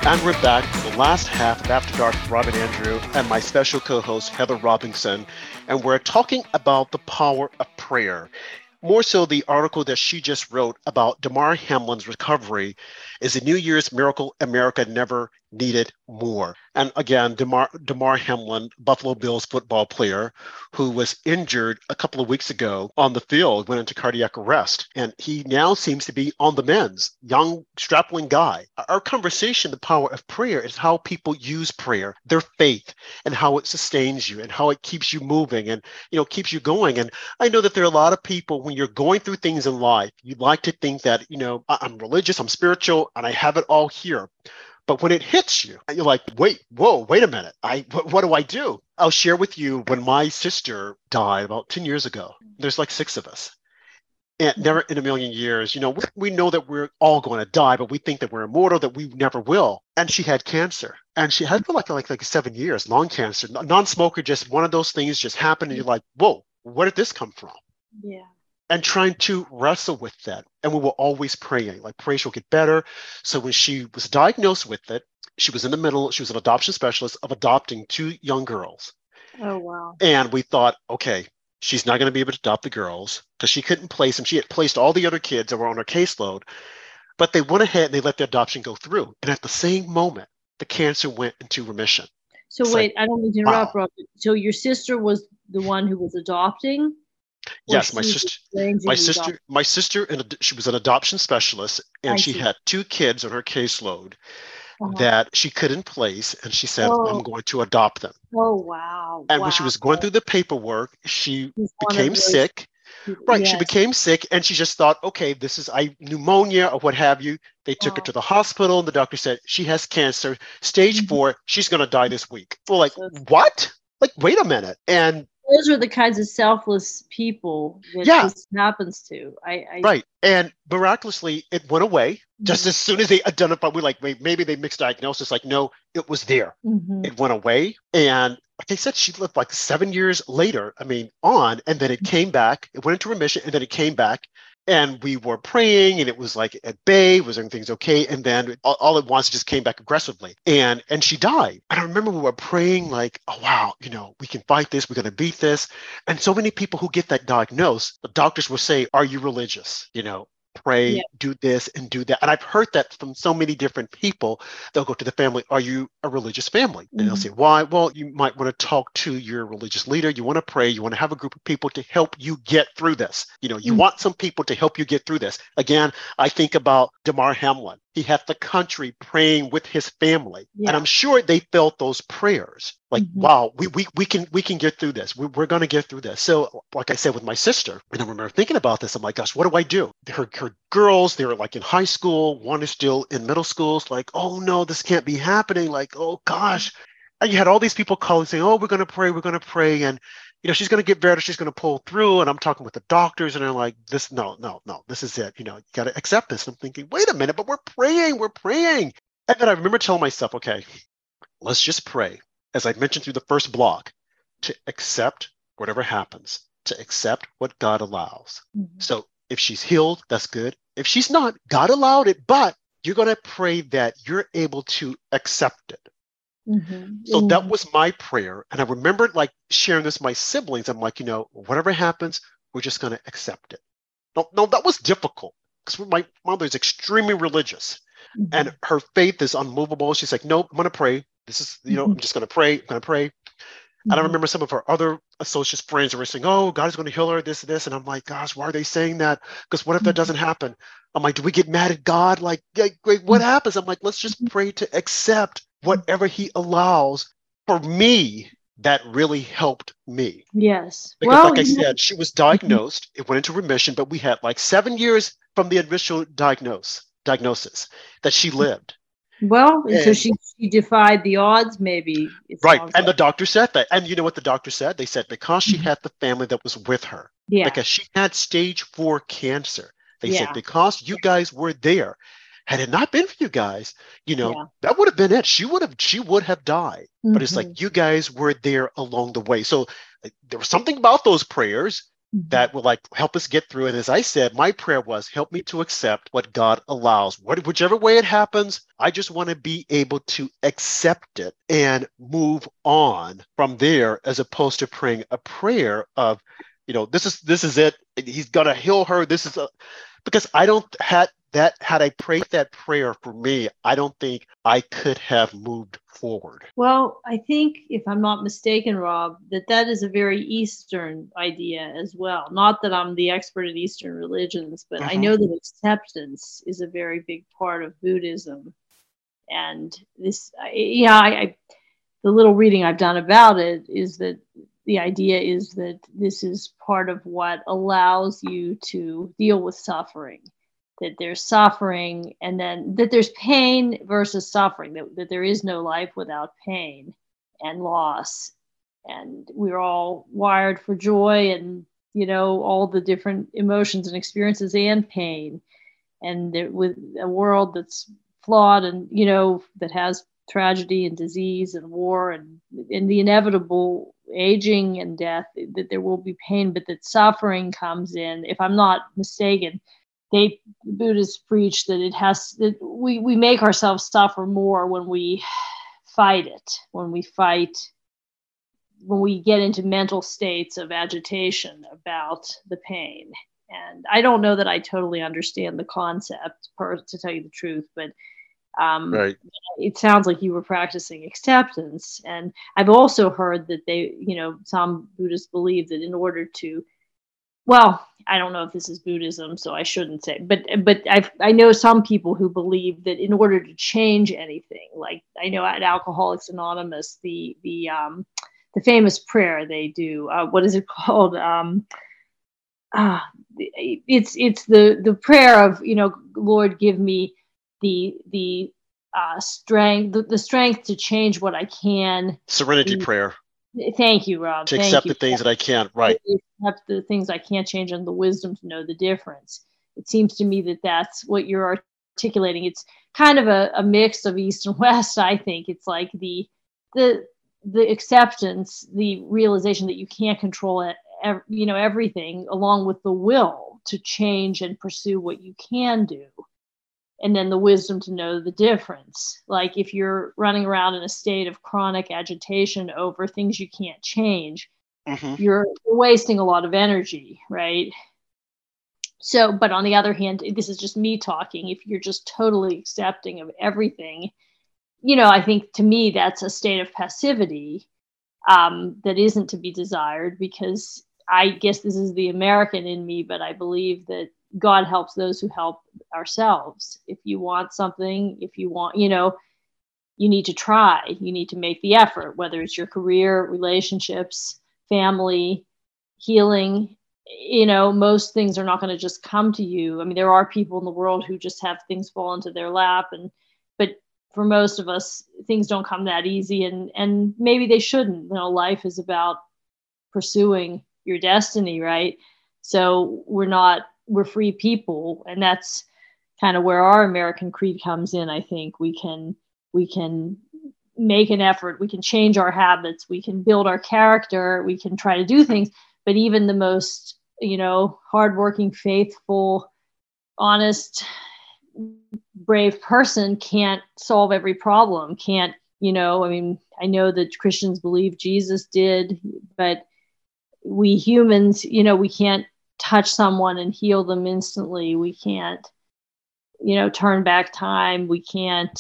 And we're back for the last half of After Dark with Robin Andrew and my special co host, Heather Robinson. And we're talking about the power of prayer. More so, the article that she just wrote about Damar Hamlin's recovery is a New Year's miracle America never needed more. And again, DeMar, Damar Hamlin, Buffalo Bills football player, who was injured a couple of weeks ago on the field, went into cardiac arrest. And he now seems to be on the mends, young, strapping guy. Our conversation, the power of prayer, is how people use prayer, their faith, and how it sustains you and how it keeps you moving and, you know, keeps you going. And I know that there are a lot of people, when you're going through things in life, you'd like to think that, you know, I'm religious, I'm spiritual, and I have it all here. But when it hits you, you're like, wait, whoa, wait a minute. I what, what do I do? I'll share with you when my sister died about 10 years ago. There's like six of us. And never in a million years, you know, we, we know that we're all going to die, but we think that we're immortal, that we never will. And she had cancer, and she had for like like like seven years, lung cancer, non-smoker. Just one of those things just happened, and you're like, whoa, where did this come from? Yeah. And trying to wrestle with that, and we were always praying, like pray she'll get better. So when she was diagnosed with it, she was in the middle. She was an adoption specialist of adopting two young girls. Oh wow. And we thought, okay, she's not going to be able to adopt the girls because she couldn't place them. She had placed all the other kids that were on her caseload, but they went ahead and they let the adoption go through. And at the same moment, the cancer went into remission. So It's wait, like, I don't mean to interrupt, wow. Rob. So your sister was the one who was adopting? Yes, my sister. My sister, my sister, and she was an adoption specialist, and I she see. had two kids on her caseload Uh-huh. that she couldn't place, and she said, Oh. "I'm going to adopt them." Oh wow. And when she was going through the paperwork, she She's became sick. Right, she became sick, and she just thought, "Okay, this is I pneumonia or what have you." They took her Oh. to the hospital, and the doctor said she has cancer, stage Mhm. four. She's going to die this week. We're like, "What?" Like, wait a minute, and Those are the kinds of selfless people that Yeah. this happens to. I, I right, and miraculously, it went away. Just Mhm. as soon as they identified, We're like may- maybe they mixed diagnosis. Like, no, it was there. Mhm. It went away, and like I said, she lived like seven years later. I mean, on, and then it came back. It went into remission, and then it came back. And we were praying, and it was like at bay. Was everything's okay? And then all, all at once, it just came back aggressively, and and she died. And I remember we were praying, like, oh wow, you know, we can fight this. We're gonna beat this. And so many people who get that diagnosed, the doctors will say, "Are you religious?" You know, pray, Yeah. do this, and do that. And I've heard that from so many different people they'll go to the family are you a religious family and they'll Mhm. say why well you might want to talk to your religious leader you want to pray you want to have a group of people to help you get through this you know you Mhm. want some people to help you get through this again i think about damar hamlin he had the country praying with his family. Yeah. and i'm sure they felt those prayers. Like Mhm. wow we, we, we can we can get through this. We, we're going to get through this. So like i said with my sister and i remember thinking about this i'm like gosh what do i do? Her, her girls they were like in high school one is still in middle school. It's like oh no this can't be happening. Like oh gosh. And you had all these people calling saying oh we're going to pray we're going to pray. And you know she's going to get better she's going to pull through and i'm talking with the doctors and they're like this no no no this is it you know you got to accept this and i'm thinking wait a minute but we're praying we're praying and then i remember telling myself okay let's just pray as i mentioned through the first block to accept whatever happens to accept what god allows Mhm. so if she's healed, that's good. If she's not, God allowed it, but you're going to pray that you're able to accept it. Mhm. So that was my prayer. And I remembered like sharing this with my siblings. I'm like, you know, whatever happens, we're just going to accept it. No, no, that was difficult because my mother is extremely religious Mhm. and her faith is unmovable. She's like, nope, I'm going to pray. This is, you know, I'm just going to pray. I'm going to pray. And I Mhm. remember some of her other associates, friends were saying, Oh, God is going to heal her, this, this. And I'm like, Gosh, why are they saying that? Because what if that Mhm. doesn't happen? I'm like, Do we get mad at God? Like, wait, what happens? I'm like, Let's just pray to accept Mm-hmm. whatever He allows. For me, that really helped me. yes. Because, well, like I said, she was mm-hmm. diagnosed, it went into remission, but we had like seven years from the initial diagnose, diagnosis that she mm-hmm. lived. well, and so she she defied the odds. Maybe Right. And the doctor said that. And you know what the doctor said? They said because she had the family that was with her. yeah. because she had stage four cancer. They Yeah. said because you guys were there, had it not been for you guys, you know, Yeah. that would have been it. She would have she would have died. But it's like you guys were there along the way. So like, there was something about those prayers Mhm. that would like help us get through. And as I said, my prayer was help me to accept what God allows. What, whichever way it happens, I just want to be able to accept it and move on from there, as opposed to praying a prayer of, you know, this is this is it. He's gonna heal her. This is a because I don't had that had I prayed that prayer for me, I don't think I could have moved forward. Well, I think, if I'm not mistaken, Rob, that that is a very Eastern idea as well. Not that I'm the expert in Eastern religions, but I Mhm. know that acceptance is a very big part of Buddhism. And this, I- yeah, I, I, the little reading I've done about it is that the idea is that this is part of what allows you to deal with suffering that there's suffering and then that there's pain versus suffering that, that there is no life without pain and loss. And we're all wired for joy and you know all the different emotions and experiences and pain. And there, with a world that's flawed and you know that has tragedy and disease and war and and the inevitable aging and death that there will be pain but that suffering comes in. If i'm not mistaken they buddhists preach that it has that we we make ourselves suffer more when we fight it when we fight when we get into mental states of agitation about the pain and i don't know that i totally understand the concept per, to tell you the truth but um, right. it sounds like you were practicing acceptance and i've also heard that they you know some buddhists believe that in order to well i don't know if this is buddhism so i shouldn't say but but i i know some people who believe that in order to change anything like i know at alcoholics anonymous the the um the famous prayer they do uh, what is it called um uh, it's it's the the prayer of you know lord give me the the uh, strength the, the strength to change what I can. Serenity the, prayer. Thank you, Rob. To Thank accept you. the things that I can't. Right. Accept the things I can't change and the wisdom to know the difference. It seems to me that that's what you're articulating. It's kind of a, a mix of east and west. I think it's like the the the acceptance, the realization that you can't control it, you know, everything, along with the will to change and pursue what you can do and then the wisdom to know the difference. Like if you're running around in a state of chronic agitation over things you can't change, mm-hmm. you're wasting a lot of energy, right? So, but on the other hand, this is just me talking. If you're just totally accepting of everything, you know, I think to me that's a state of passivity um, that isn't to be desired because I guess this is the American in me, but I believe that God helps those who help ourselves. If you want something, if you want, you know, you need to try, you need to make the effort, whether it's your career, relationships, family, healing. You know, most things are not going to just come to you. I mean, there are people in the world who just have things fall into their lap and but for most of us things don't come that easy and and maybe they shouldn't. You know, life is about pursuing your destiny, right? So we're not we're free people and that's kind of where our american creed comes in i think. We can we can make an effort we can change our habits we can build our character we can try to do things. But even the most you know hardworking faithful honest brave person can't solve every problem can't you know i mean i know that christians believe jesus did but we humans you know we can't touch someone and heal them instantly. We can't, you know, turn back time. We can't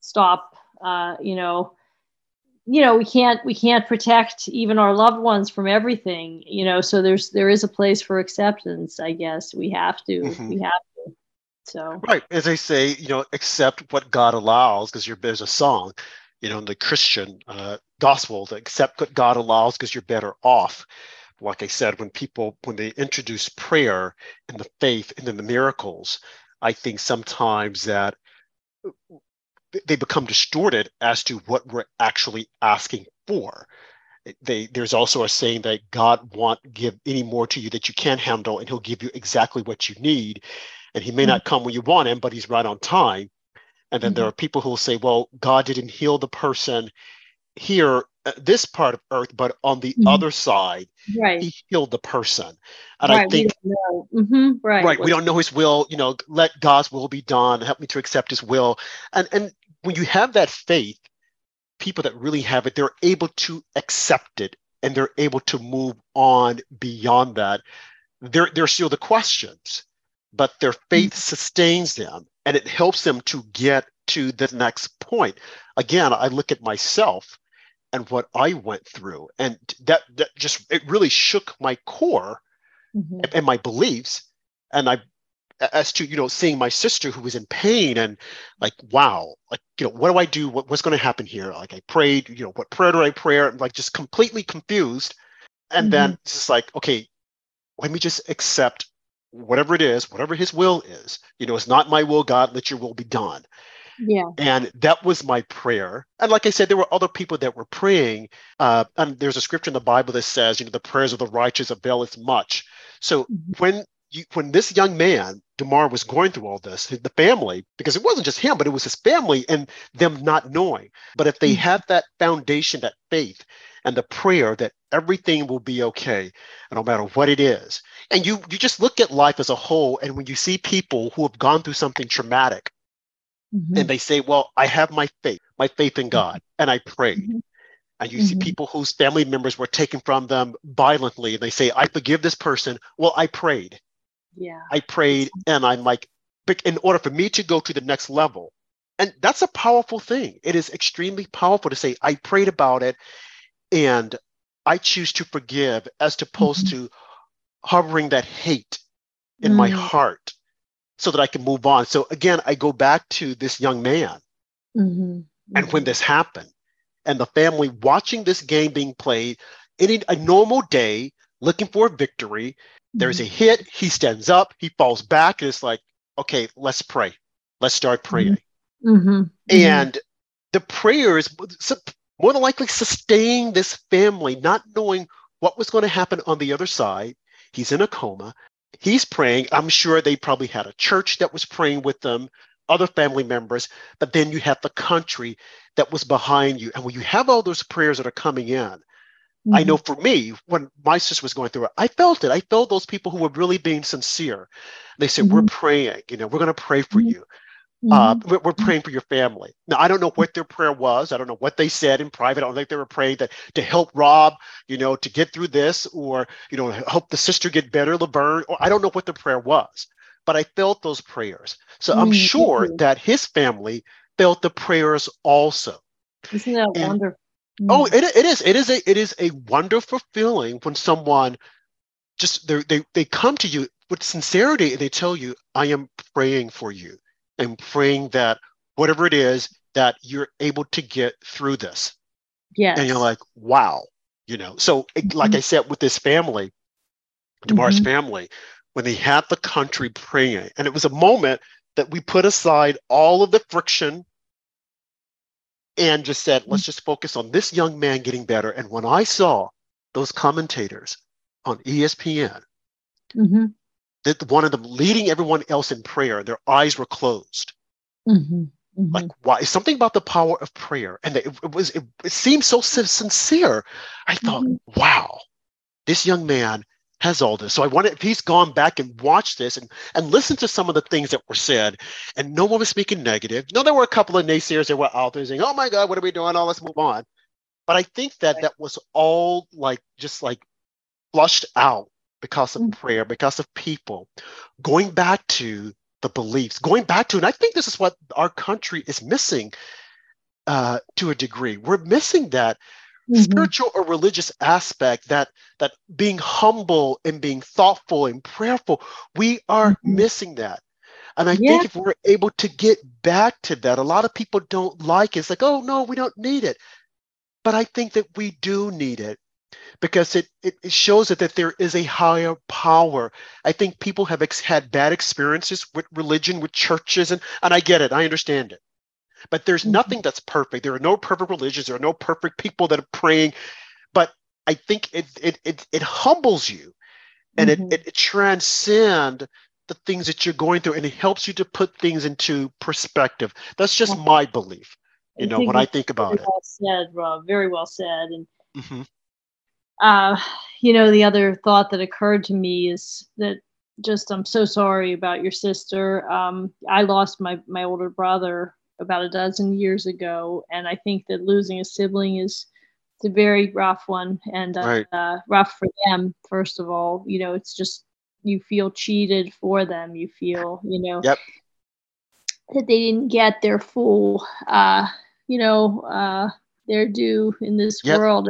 stop, uh, you know, you know, we can't we can't protect even our loved ones from everything. You know, so there's there is a place for acceptance. I guess we have to. Mm-hmm. We have to. So right, as they say, you know, accept what God allows, because you're there's a song, you know, in the Christian uh, gospel, to accept what God allows, because you're better off like I said, when people when they introduce prayer and the faith and then the miracles, I think sometimes that they become distorted as to what we're actually asking for. They, there's also a saying that God won't give any more to you that you can't handle, and He'll give you exactly what you need. And He may mm-hmm. not come when you want Him, but He's right on time. And then mm-hmm. there are people who will say, "Well, God didn't heal the person here this part of earth but on the mm-hmm. other side right. he healed the person. And right, i think mm-hmm. right. Right we don't know his will you know let god's will be done. Help me to accept his will. And and when you have that faith people that really have it they're able to accept it and they're able to move on beyond that. There there's still the questions but their faith mm-hmm. sustains them and it helps them to get to the next point. Again i look at myself and what I went through. And that, that just, it really shook my core mm-hmm. and, and my beliefs. And I, as to, you know, seeing my sister who was in pain and like, wow, like, you know, what do I do? What, what's going to happen here? Like I prayed, you know, what prayer do I pray? I'm like just completely confused. And mm-hmm. then it's just like, okay, let me just accept whatever it is, whatever his will is. You know, it's not my will, God, let your will be done. Yeah. And that was my prayer. And like I said, there were other people that were praying. Uh, and there's a scripture in the Bible that says, you know, the prayers of the righteous availeth much. So mm-hmm. when you, when this young man, Damar, was going through all this, the family, because it wasn't just him, but it was his family and them not knowing. But if they mm-hmm. have that foundation, that faith, and the prayer that everything will be okay, no matter what it is, and you you just look at life as a whole, and when you see people who have gone through something traumatic, mm-hmm. and they say, "Well, I have my faith, my faith in God, and I prayed." Mm-hmm. And you mm-hmm. see people whose family members were taken from them violently, and they say, I forgive this person. Well, I prayed. Yeah. I prayed and I'm like, in order for me to go to the next level. And that's a powerful thing. It is extremely powerful to say, I prayed about it and I choose to forgive as opposed mm-hmm. to harboring that hate in mm. my heart so that I can move on. So again, I go back to this young man. Mm-hmm. And when this happened, and the family watching this game being played in a normal day, looking for a victory, there's a mm-hmm. hit. He stands up. He falls back. And it's like, okay, let's pray. Let's start mm-hmm. praying. Mm-hmm. Mm-hmm. And the prayers more than likely sustain this family, not knowing what was going to happen on the other side. He's in a coma. He's praying. I'm sure they probably had a church that was praying with them, other family members, but then you have the country that was behind you. And when you have all those prayers that are coming in, Mm-hmm. I know for me, when my sister was going through it, I felt it. I felt those people who were really being sincere. They said, mm-hmm. "We're praying. You know, we're going to pray for mm-hmm. you. Uh, mm-hmm. we're, we're, praying for your family." Now, I don't know what their prayer was. I don't know what they said in private. I don't think they were praying that to help Rob, you know, to get through this, or you know, help the sister get better, Laverne. Or I don't know what the prayer was, but I felt those prayers. So I'm mm-hmm. sure that his family felt the prayers also. Isn't that and, wonderful? Oh, mm. it, it is. It is a it is a wonderful feeling when someone just they they come to you with sincerity and they tell you, "I am praying for you. I'm praying that whatever it is that you're able to get through this." Yeah. And you're like, "Wow," you know. So, mm-hmm. like I said, with this family, Damar's mm-hmm. family, when they had the country praying, and it was a moment that we put aside all of the friction and just said, let's just focus on this young man getting better. And when I saw those commentators on ESPN, mm-hmm. That one of them leading everyone else in prayer, their eyes were closed. Mm-hmm. Mm-hmm. Like why? Something about the power of prayer, and it, it was it, it, seemed so sincere. I thought, mm-hmm. wow, this young man has all this. So I wanted if he's gone back and watched this and, and listened to some of the things that were said, and no one was speaking negative. No, there were a couple of naysayers that were out there saying, "Oh my God, what are we doing? Oh, let's move on." But I think that that was all like just like flushed out because of mm-hmm. prayer, because of people going back to the beliefs, going back to, and I think this is what our country is missing uh, to a degree. We're missing that mm-hmm. spiritual or religious aspect that that being humble and being thoughtful and prayerful we are mm-hmm. missing that and i yeah. think if we're able to get back to that a lot of people don't like it it's like oh no we don't need it but i think that we do need it because it, it, it shows that, that there is a higher power. I think people have ex- had bad experiences with religion, with churches, and, and I get it. I understand it. But there's mm-hmm. nothing that's perfect. There are no perfect religions. There are no perfect people that are praying. But I think it it it, it humbles you, and mm-hmm. it, it, it transcends the things that you're going through, and it helps you to put things into perspective. That's just my belief. You know, when I think about it. Well said, Rob. Very well said. And mm-hmm. Uh, you know, the other thought that occurred to me is that just I'm so sorry about your sister. Um, I lost my my older brother about a dozen years ago, and I think that losing a sibling is it's a very rough one and uh, right. uh, rough for them. First of all, you know, it's just you feel cheated for them. You feel, you know, yep. that they didn't get their full, uh, you know, uh, their due in this yep. world.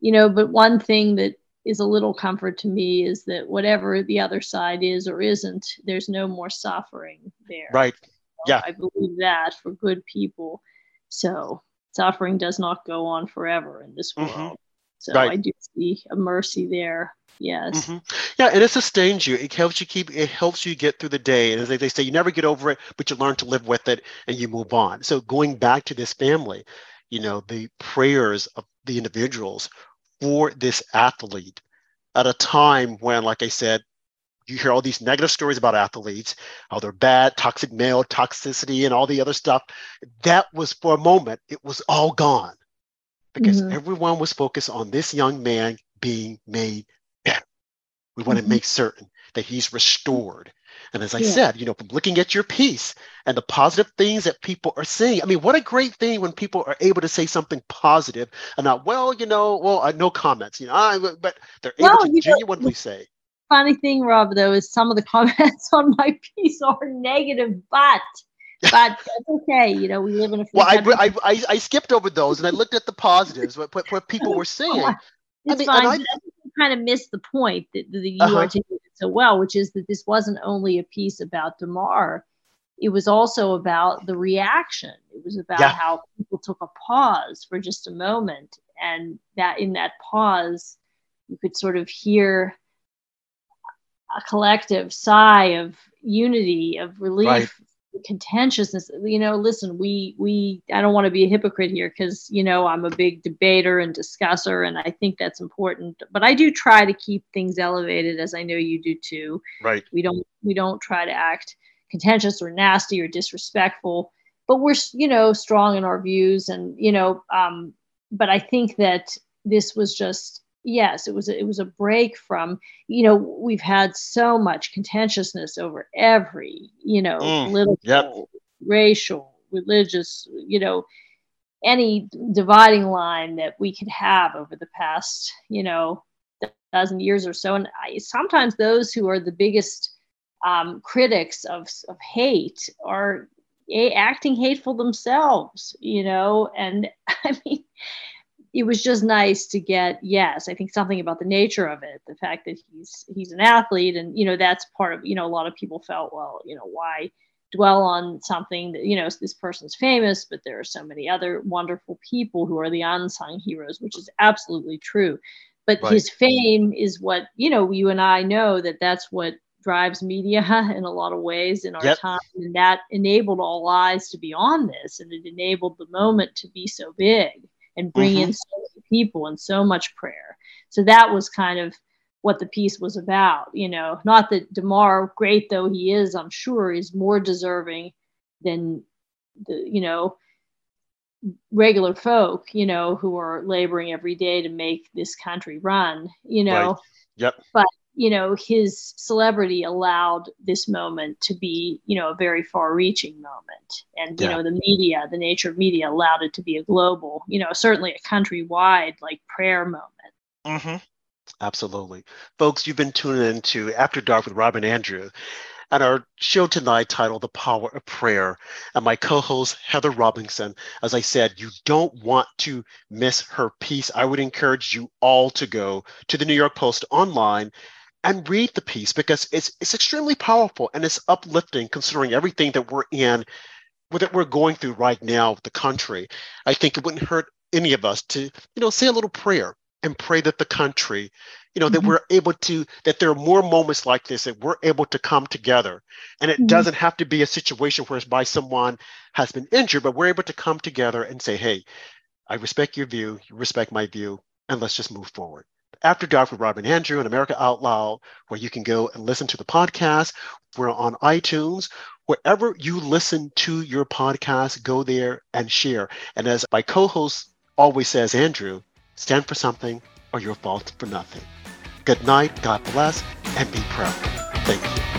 You know, but one thing that is a little comfort to me is that whatever the other side is or isn't, there's no more suffering there. Right yeah. I believe that for good people. So suffering does not go on forever in this mm-hmm. world. So right. I do see a mercy there. Yes. Mm-hmm. Yeah, and it sustains you. It helps you keep. It helps you get through the day. And as they say, you never get over it, but you learn to live with it, and you move on. So going back to this family, you know, the prayers of the individuals for this athlete at a time when, like I said, you hear all these negative stories about athletes, how they're bad, toxic male toxicity, and all the other stuff. That was for a moment, it was all gone because mm-hmm. everyone was focused on this young man being made better. We want mm-hmm. to make certain that he's restored. And as I yeah. said, you know, from looking at your piece and the positive things that people are saying, I mean, what a great thing when people are able to say something positive and not, well, you know, well, uh, no comments, you know, I, but they're able to genuinely know, say. Funny thing, Rob, though, is some of the comments on my piece are negative, but but that's okay. You know, we live in a well. I, I, I, I skipped over those and I looked at the positives. What, what people were saying. It's I mean. I, kind of missed the point that, that you uh-huh. articulated so well, which is that this wasn't only a piece about Damar. It was also about the reaction. It was about yeah. how people took a pause for just a moment, and that in that pause, you could sort of hear a collective sigh of unity, of relief, right contentiousness you know listen we we i don't want to be a hypocrite here because you know i'm a big debater and discusser and i think that's important but i do try to keep things elevated as i know you do too. Right. We don't we don't try to act contentious or nasty or disrespectful but we're you know strong in our views and you know um but i think that this was just yes, it was a, it was a break from you know we've had so much contentiousness over every you know mm, political, yep. racial, religious, you know any dividing line that we could have over the past you know dozen years or so, and I, sometimes those who are the biggest um, critics of of hate are a, acting hateful themselves, you know, and I mean it was just nice to get yes i think something about the nature of it the fact that he's he's an athlete and you know that's part of you know a lot of people felt well you know why dwell on something that you know this person's famous but there are so many other wonderful people who are the unsung heroes which is absolutely true but right. his fame is what you know you and i know that that's what drives media in a lot of ways in our yep. time and that enabled all eyes to be on this and it enabled the moment to be so big and bring mm-hmm. in so many people and so much prayer. So that was kind of what the piece was about. You know, not that Damar, great though he is, I'm sure, is more deserving than the, you know, regular folk, you know, who are laboring every day to make this country run, you know. Right. Yep. But you know his celebrity allowed this moment to be you know a very far reaching moment and you yeah. know the media the nature of media allowed it to be a global you know certainly a countrywide like prayer moment mm-hmm. absolutely folks you've been tuning in to after dark with robin andrew and our show tonight titled The Power of Prayer. And my co host, Heather Robinson, as I said, you don't want to miss her piece. I would encourage you all to go to the New York Post online and read the piece because it's it's extremely powerful and it's uplifting considering everything that we're in that we're going through right now with the country. I think it wouldn't hurt any of us to, you know, say a little prayer and pray that the country, you know, mm-hmm. that we're able to, that there are more moments like this that we're able to come together. And it mm-hmm. doesn't have to be a situation whereby someone has been injured, but we're able to come together and say, hey, I respect your view, you respect my view, and let's just move forward. After Dark with Robin Andrew and America Out Loud, where you can go and listen to the podcast. We're on iTunes. Wherever you listen to your podcast, go there and share. And as my co host always says, Andrew, stand for something or you'll fall for nothing. Good night, God bless, and be proud. Thank you.